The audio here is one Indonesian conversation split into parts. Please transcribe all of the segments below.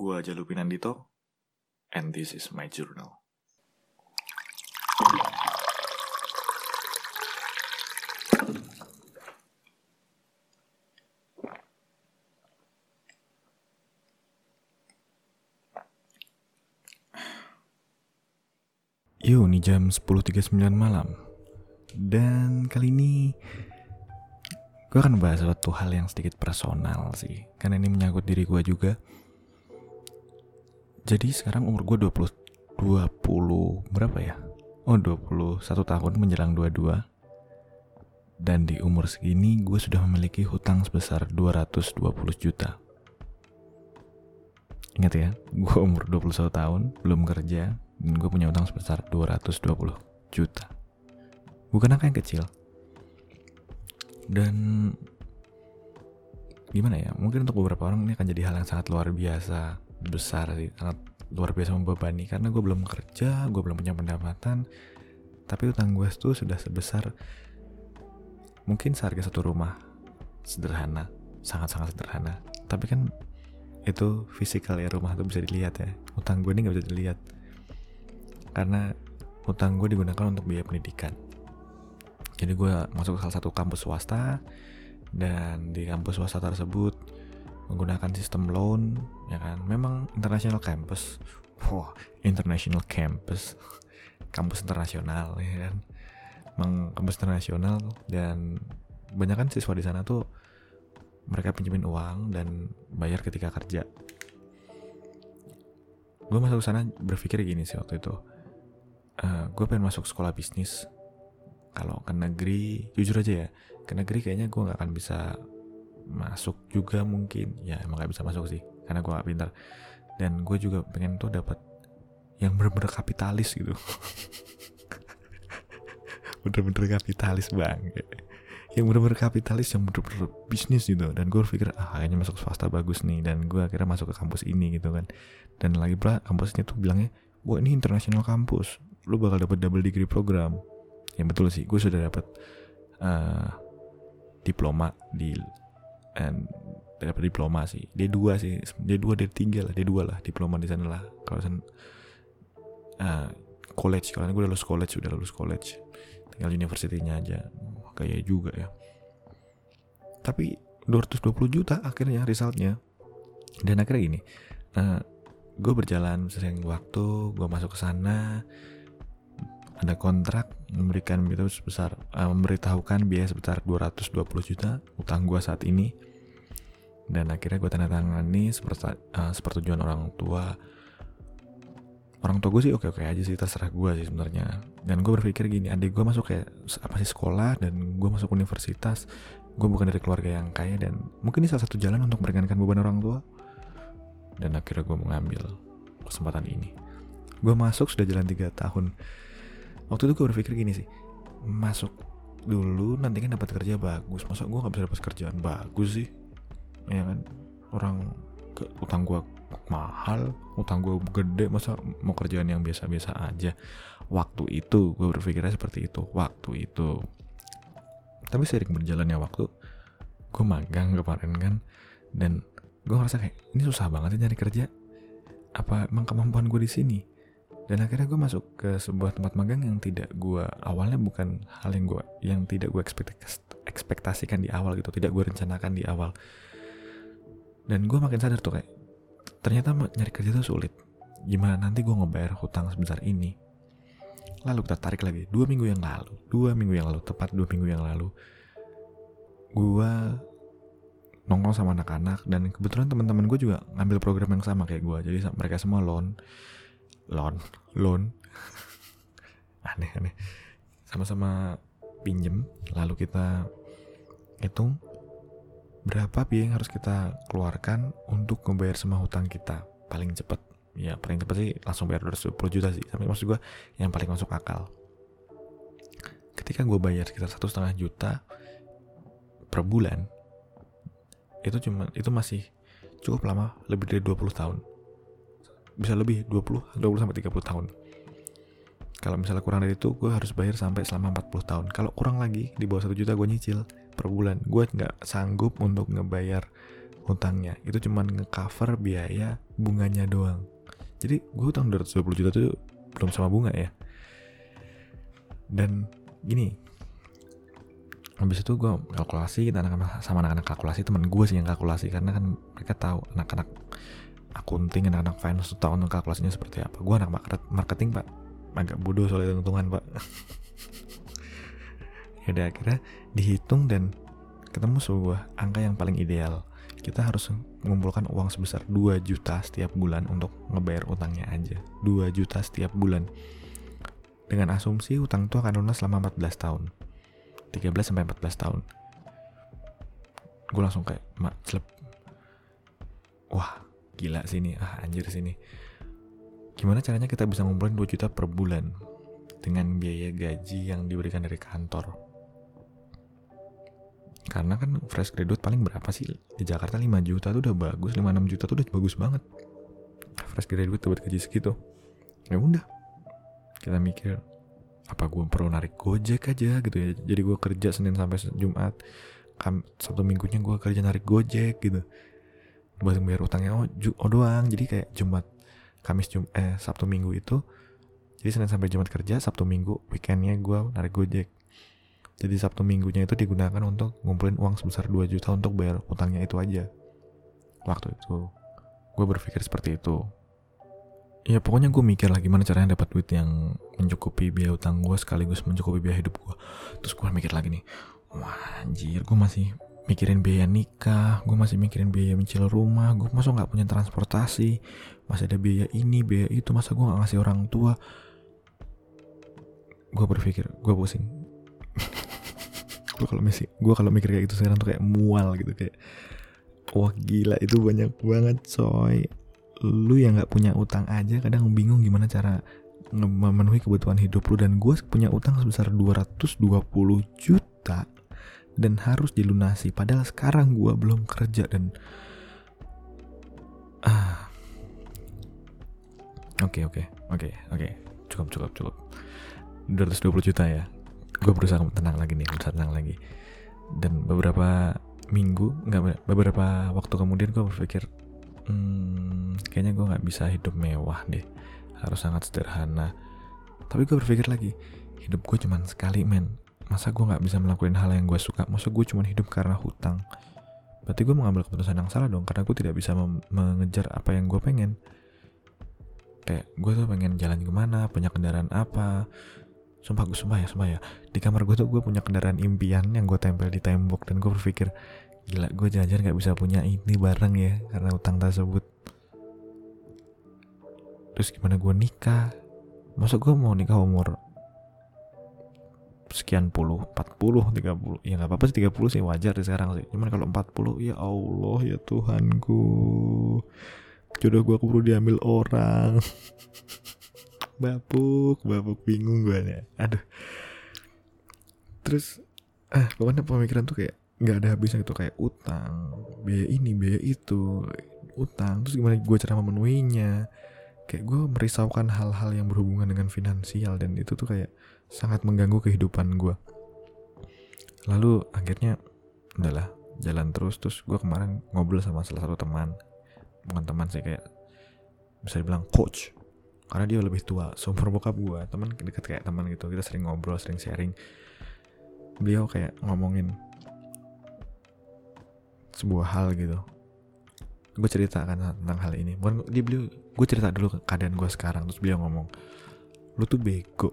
Gua Jalupi Nandito, and this is my journal. Yuk, ini jam 10.39 malam. Dan kali ini gue akan bahas suatu hal yang sedikit personal sih. Karena ini menyangkut diri gue juga. Jadi sekarang umur gue 20, 20 berapa ya? Oh 21 tahun menjelang 22. Dan di umur segini gue sudah memiliki hutang sebesar 220 juta. Ingat ya, gue umur 21 tahun, belum kerja, dan gue punya utang sebesar 220 juta. Bukan angka yang kecil. Dan gimana ya? Mungkin untuk beberapa orang ini akan jadi hal yang sangat luar biasa, besar sih, sangat luar biasa membebani karena gue belum kerja, gue belum punya pendapatan, tapi utang gue tuh sudah sebesar mungkin seharga satu rumah sederhana, sangat-sangat sederhana. Tapi kan itu fisikal ya rumah tuh bisa dilihat ya. Utang gue ini nggak bisa dilihat karena utang gue digunakan untuk biaya pendidikan. Jadi gue masuk ke salah satu kampus swasta dan di kampus swasta tersebut menggunakan sistem loan, ya international campus, wah international campus, kampus internasional, ya kan? Memang kampus internasional dan banyak kan siswa di sana tuh mereka pinjemin uang dan bayar ketika kerja. Gue masuk sana berpikir gini sih waktu itu. Uh, eh, gue pengen masuk sekolah bisnis. Kalau ke negeri jujur aja ya ke negeri kayaknya gue nggak akan bisa masuk juga mungkin. Ya emang gak bisa masuk sih karena gue gak pintar dan gue juga pengen tuh dapat yang bener-bener kapitalis gitu. Bener-bener kapitalis bang yang bener-bener kapitalis yang bener-bener bisnis gitu. Dan gue pikir ah kayaknya masuk swasta bagus nih. Dan gue akhirnya masuk ke kampus ini gitu kan. Dan lagi pula kampusnya tuh bilangnya wah ini internasional kampus lu bakal dapat double degree program. Yang betul sih. Gue sudah dapat uh, diploma di and dapat diploma sih. D2 sih. D2 D3 lah. D2 lah diploma di sana lah. Kalau sana uh, college. Kalau gue udah lulus college udah lulus college. Tinggal universitinya aja. Kayak juga ya. Tapi 220 juta akhirnya resultnya. Dan akhirnya gini uh, gue berjalan sering waktu gue masuk ke sana ada kontrak memberikan itu sebesar uh, memberitahukan biaya sebesar 220 juta utang gue saat ini dan akhirnya gue tanda tangani seperti uh, orang tua. Orang tua gue sih oke oke aja sih terserah gue sih sebenarnya. Dan gue berpikir gini adik gue masuk kayak apa sih sekolah dan gue masuk universitas gue bukan dari keluarga yang kaya dan mungkin ini salah satu jalan untuk meringankan beban orang tua. Dan akhirnya gue mengambil kesempatan ini. Gue masuk sudah jalan tiga tahun. Waktu itu gue berpikir gini sih masuk dulu nanti kan dapat kerja bagus. Masa gue nggak bisa dapat kerjaan bagus sih ya kan? Orang ke utang gue mahal utang gue gede masa mau kerjaan yang biasa-biasa aja? Waktu itu gue berpikirnya seperti itu waktu itu. Tapi sering berjalannya waktu gue magang kemarin kan dan gue ngerasa kayak ini susah banget ya nyari kerja. Apa emang kemampuan gue di sini? Dan akhirnya gue masuk ke sebuah tempat magang yang tidak gue awalnya bukan hal yang gue yang tidak gue ekspektasikan di awal gitu tidak gue rencanakan di awal dan gue makin sadar tuh kayak ternyata nyari kerja tuh sulit. Gimana nanti gue ngebayar hutang sebesar ini? Lalu kita tarik lagi dua minggu yang lalu dua minggu yang lalu tepat dua minggu yang lalu gue nongkrong sama anak-anak dan kebetulan teman-teman gue juga ngambil program yang sama kayak gue jadi mereka semua loan loan loan. Aneh aneh. Sama-sama pinjem lalu kita hitung berapa biaya yang harus kita keluarkan untuk membayar semua hutang kita? Paling cepat ya paling cepat sih langsung bayar 210 juta sih. Tapi maksud gue yang paling masuk akal. Ketika gue bayar sekitar satu setengah juta per bulan itu cuma itu masih cukup lama lebih dari 20 tahun. Bisa lebih 20 20 sampai 30 tahun. Kalau misalnya kurang dari itu gue harus bayar sampai selama 40 tahun. Kalau kurang lagi di bawah 1 juta gue nyicil per bulan. Gue nggak sanggup untuk ngebayar hutangnya. Itu cuman ngecover biaya bunganya doang. Jadi gue hutang 220 juta tuh belum sama bunga ya. Dan gini habis itu gue kalkulasi kita anak-anak sama anak-anak kalkulasi teman gue sih yang kalkulasi. Karena kan mereka tahu anak-anak akunting anak-anak finance tahu kalkulasinya seperti apa. Gue anak marketing pak. Agak bodoh soal hitung-hitungan pak udah akhirnya dihitung dan ketemu sebuah angka yang paling ideal. Kita harus mengumpulkan uang sebesar 2 juta setiap bulan untuk ngebayar utangnya aja. 2 juta setiap bulan. Dengan asumsi utang itu akan lunas selama 14 tahun. 13 sampai 14 tahun. Gue langsung kayak mak celep. Wah gila sini ah anjir sini gimana caranya kita bisa ngumpulin 2 juta per bulan? Dengan biaya gaji yang diberikan dari kantor karena kan fresh graduate paling berapa sih? Di Jakarta 5 juta tuh udah bagus 5-6 juta tuh udah bagus banget. Fresh graduate buat gaji segitu. Ya udah. Kita mikir apa gue perlu narik gojek aja gitu ya? Jadi gue kerja senin sampai jumat. Kam satu minggunya gue kerja narik gojek gitu. Buat bayar utangnya oh, oh doang. Jadi kayak jumat kamis jum eh sabtu minggu itu jadi senin sampai jumat kerja sabtu minggu weekendnya gue narik gojek jadi sabtu minggunya itu digunakan untuk ngumpulin uang sebesar 2 juta untuk bayar utangnya itu aja. Waktu itu. Gue berpikir seperti itu. Ya pokoknya gue mikir lah gimana caranya dapat duit yang mencukupi biaya utang gue sekaligus mencukupi biaya hidup gue terus gue mikir lagi nih wah anjir gue masih mikirin biaya nikah gue masih mikirin biaya mencil rumah gue masa nggak punya transportasi masih ada biaya ini biaya itu masa gue nggak ngasih orang tua? Gue berpikir gue pusing gue kalau masih gue kalau mikir kayak gitu sekarang tuh kayak mual gitu kayak wah gila itu banyak banget coy. Lu yang nggak punya utang aja kadang bingung gimana cara memenuhi kebutuhan hidup lu. Dan gue punya utang sebesar 220 juta dan harus dilunasi. Padahal sekarang gue belum kerja dan ah. Oke oke oke oke. Cukup cukup cukup. 220 juta ya gue berusaha tenang lagi nih berusaha tenang lagi. Dan beberapa minggu nggak beberapa waktu kemudian gue berpikir hmm, kayaknya gue nggak bisa hidup mewah deh harus sangat sederhana. Tapi gue berpikir lagi hidup gue cuma sekali men. Masa gue nggak bisa melakukan hal yang gue suka? Masa gue cuma hidup karena hutang? Berarti gue mengambil keputusan yang salah dong karena gue tidak bisa mengejar apa yang gue pengen. Kayak gue tuh pengen jalan ke mana punya kendaraan apa sumpah gue sumpah ya sumpah ya. Di kamar gue tuh gue punya kendaraan impian yang gue tempel di tembok dan gue berpikir gila gue jajan nggak bisa punya ini bareng ya karena utang tersebut. Terus gimana gue nikah? Masa gue mau nikah umur sekian puluh, 40, 30 Ya nggak apa-apa sih 30 sih wajar sih sekarang sih. Cuman kalau 40 ya Allah ya Tuhanku. Jodoh gue perlu diambil orang Bapuk, bapuk bingung gue nih. Aduh. Terus ah pokoknya pemikiran tuh kayak nggak ada habisnya itu kayak utang biaya ini biaya itu utang. Terus gimana gue cara memenuhinya? Kayak gue merisaukan hal-hal yang berhubungan dengan finansial dan itu tuh kayak sangat mengganggu kehidupan gue lalu akhirnya udahlah jalan terus. Terus gue kemarin ngobrol sama salah satu teman bukan teman sih kayak bisa dibilang coach karena dia lebih tua seumur bokap gue teman dekat kayak teman gitu. Kita sering ngobrol sering sharing. Beliau kayak ngomongin sebuah hal gitu. Gue ceritakan tentang hal ini. Bukan dia beliau gue cerita dulu keadaan gue sekarang. Terus beliau ngomong lu tuh bego.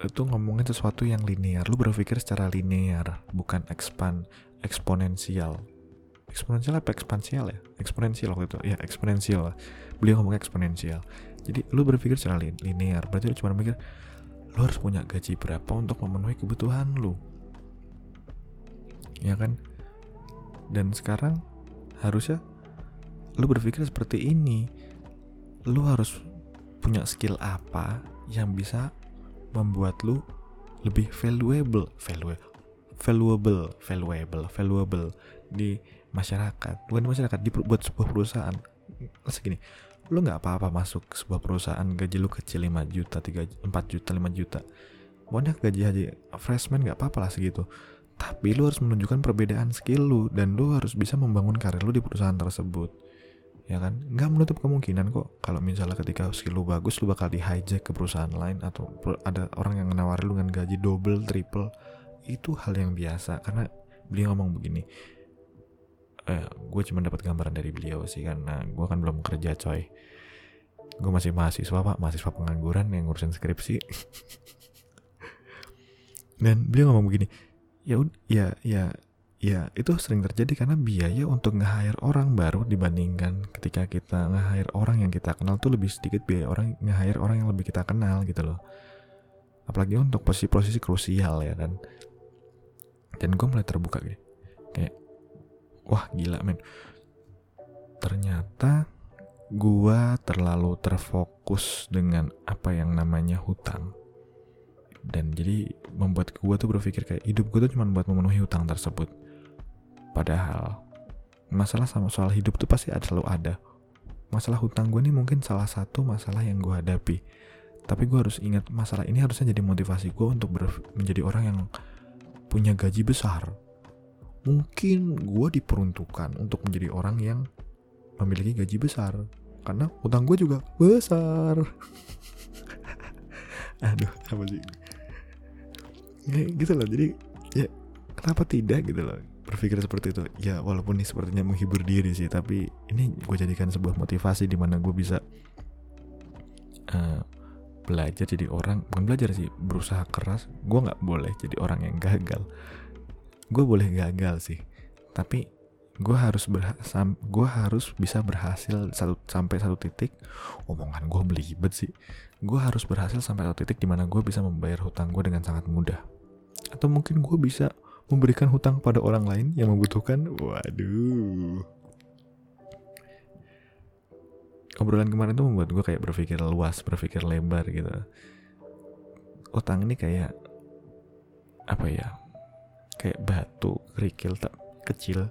Itu ngomongin sesuatu yang linear. Lu berpikir secara linear bukan expand eksponensial. Eksponensial apa? Ekspansial ya? Eksponensial waktu itu. Ya eksponensial beliau ngomong eksponensial jadi lu berpikir secara linear berarti lu cuma mikir lu harus punya gaji berapa untuk memenuhi kebutuhan lu. Ya kan? Dan sekarang harusnya lu berpikir seperti ini. Lu harus punya skill apa yang bisa membuat lu lebih valuable valuable valuable valuable valuable di masyarakat. Bukan di masyarakat di buat sebuah perusahaan. Masa gini lu nggak apa-apa masuk sebuah perusahaan gaji lu kecil 5 juta 3 4 juta 5 juta. Pokoknya gaji haji freshman nggak apa-apa lah segitu. Tapi lu harus menunjukkan perbedaan skill lu dan lu harus bisa membangun karir lu di perusahaan tersebut. Ya kan? Nggak menutup kemungkinan kok kalau misalnya ketika skill lu bagus lu bakal di hijack ke perusahaan lain atau ada orang yang nawarin lu dengan gaji double triple. Itu hal yang biasa. Karena beliau ngomong begini eh, gue cuma dapat gambaran dari beliau sih karena gue kan belum kerja coy. Gue masih mahasiswa pak. Mahasiswa pengangguran yang ngurusin skripsi. Dan beliau ngomong begini ya ya ya ya itu sering terjadi karena biaya untuk nge-hire orang baru dibandingkan ketika kita nge-hire orang yang kita kenal tuh lebih sedikit biaya orang nge-hire orang yang lebih kita kenal gitu loh. Apalagi untuk posisi-posisi krusial ya kan dan gue mulai terbuka gitu kayak wah gila men. Ternyata gue terlalu terfokus dengan apa yang namanya hutang. Dan jadi membuat gue tuh berpikir kayak hidup gue tuh cuma buat memenuhi hutang tersebut. Padahal masalah sama soal hidup tuh pasti ada selalu ada. Masalah hutang gue nih mungkin salah satu masalah yang gue hadapi. Tapi gue harus ingat masalah ini harusnya jadi motivasi gue untuk menjadi orang yang punya gaji besar mungkin gue diperuntukkan untuk menjadi orang yang memiliki gaji besar. Karena utang gue juga besar. Aduh apa sih? Ya, gitu loh jadi ya kenapa tidak gitu loh berpikir seperti itu. Ya walaupun ini sepertinya menghibur diri sih tapi ini gue jadikan sebuah motivasi di mana gue bisa uh, belajar jadi orang bukan belajar sih berusaha keras. Gue nggak boleh jadi orang yang gagal gue boleh gagal sih tapi gue harus gue harus bisa berhasil satu sampai satu titik. Omongan gue belibet sih. Gue harus berhasil sampai satu titik di mana gue bisa membayar hutang gue dengan sangat mudah. Atau mungkin gue bisa memberikan hutang pada orang lain yang membutuhkan. Waduh. Obrolan kemarin tuh membuat gue kayak berpikir luas berpikir lebar gitu. Utang ini kayak apa ya kayak batu kerikil tak kecil.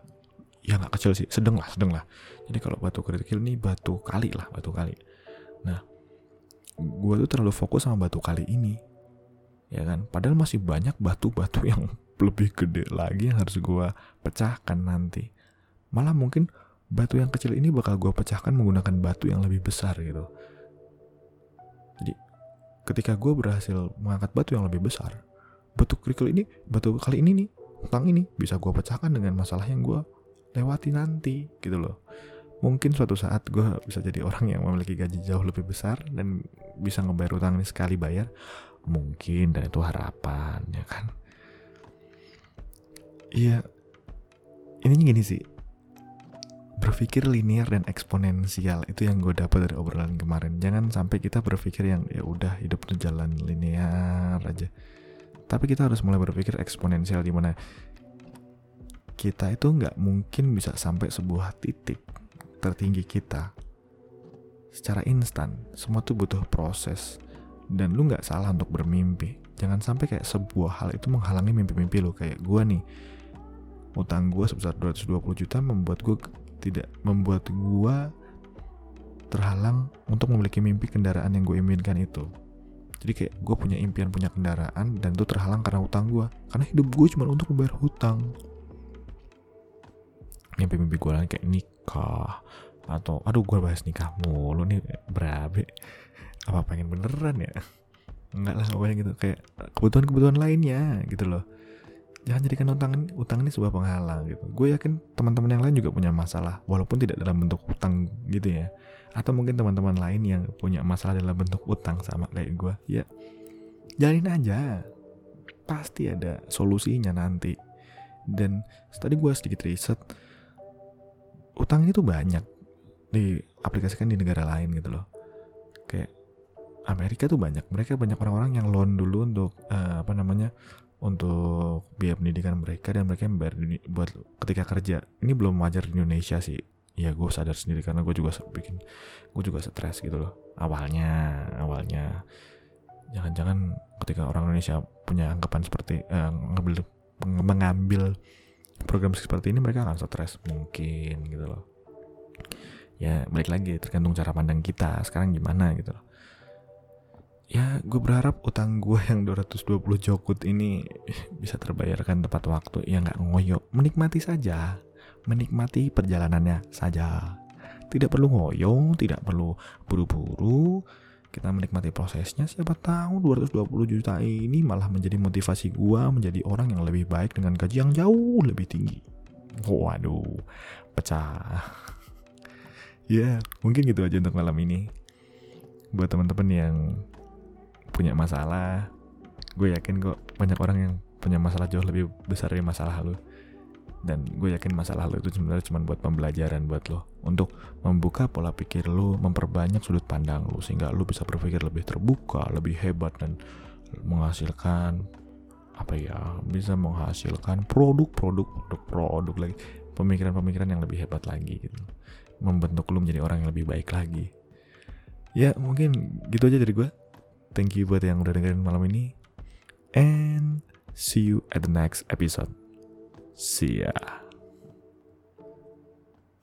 Ya nggak kecil sih sedang lah sedang lah. Jadi kalau batu kerikil ini batu kali lah batu kali. Nah gue tuh terlalu fokus sama batu kali ini ya kan? Padahal masih banyak batu-batu yang lebih gede lagi yang harus gue pecahkan nanti. Malah mungkin batu yang kecil ini bakal gue pecahkan menggunakan batu yang lebih besar gitu. Jadi ketika gue berhasil mengangkat batu yang lebih besar batu kerikil ini batu kali ini nih tentang ini bisa gue pecahkan dengan masalah yang gue lewati nanti gitu loh. Mungkin suatu saat gue bisa jadi orang yang memiliki gaji jauh lebih besar dan bisa ngebayar utang ini sekali bayar. Mungkin dan itu harapan ya kan? Iya ini gini sih. Berpikir linear dan eksponensial itu yang gue dapat dari obrolan kemarin. Jangan sampai kita berpikir yang ya udah hidup tuh jalan linear aja tapi kita harus mulai berpikir eksponensial di mana kita itu nggak mungkin bisa sampai sebuah titik tertinggi kita secara instan. Semua tuh butuh proses. Dan lu nggak salah untuk bermimpi. Jangan sampai kayak sebuah hal itu menghalangi mimpi-mimpi lu. Kayak gua nih, utang gua sebesar 220 juta membuat gua tidak membuat gua terhalang untuk memiliki mimpi kendaraan yang gue inginkan itu. Jadi kayak gue punya impian punya kendaraan dan itu terhalang karena utang gue. Karena hidup gue cuma untuk membayar hutang. Mimpi-mimpi gue lagi kayak nikah atau aduh gue bahas nikah mulu nih berabe. Apa pengen beneran ya? Enggak lah pokoknya gitu. Kayak kebutuhan-kebutuhan lainnya gitu loh jangan jadikan utang utang ini sebuah penghalang gitu. Gue yakin teman-teman yang lain juga punya masalah walaupun tidak dalam bentuk utang gitu ya. Atau mungkin teman-teman lain yang punya masalah dalam bentuk utang sama kayak gue ya jalin aja. Pasti ada solusinya nanti. Dan tadi gue sedikit riset utang itu banyak diaplikasikan di negara lain gitu loh. Kayak Amerika tuh banyak. Mereka banyak orang-orang yang loan dulu untuk uh, apa namanya untuk biaya pendidikan mereka dan mereka membayar buat ketika kerja. Ini belum wajar di Indonesia sih. Ya gue sadar sendiri karena gue juga bikin gue juga stres gitu loh. Awalnya awalnya. Jangan-jangan ketika orang Indonesia punya anggapan seperti uh, ngambil mengambil program seperti ini mereka akan stres mungkin gitu loh. Ya balik lagi tergantung cara pandang kita. Sekarang gimana gitu loh ya gue berharap utang gue yang 220 jokut ini bisa terbayarkan tepat waktu. Ya nggak ngoyo. Menikmati saja. Menikmati perjalanannya saja. Tidak perlu ngoyo tidak perlu buru-buru. Kita menikmati prosesnya. Siapa tahu 220 juta ini malah menjadi motivasi gue menjadi orang yang lebih baik dengan gaji yang jauh lebih tinggi. Waduh pecah. Ya mungkin gitu aja untuk malam ini. Buat teman-teman yang punya masalah. Gue yakin kok banyak orang yang punya masalah jauh lebih besar dari masalah lo dan gue yakin masalah lo itu sebenarnya cuma buat pembelajaran buat lo. Untuk membuka pola pikir lo memperbanyak sudut pandang lo sehingga lo bisa berpikir lebih terbuka lebih hebat dan menghasilkan apa ya bisa menghasilkan produk-produk produk-produk lagi pemikiran-pemikiran yang lebih hebat lagi gitu. Membentuk lo menjadi orang yang lebih baik lagi. Ya mungkin gitu aja dari gue Thank you buat yang udah dengerin malam ini. And see you at the next episode. See ya.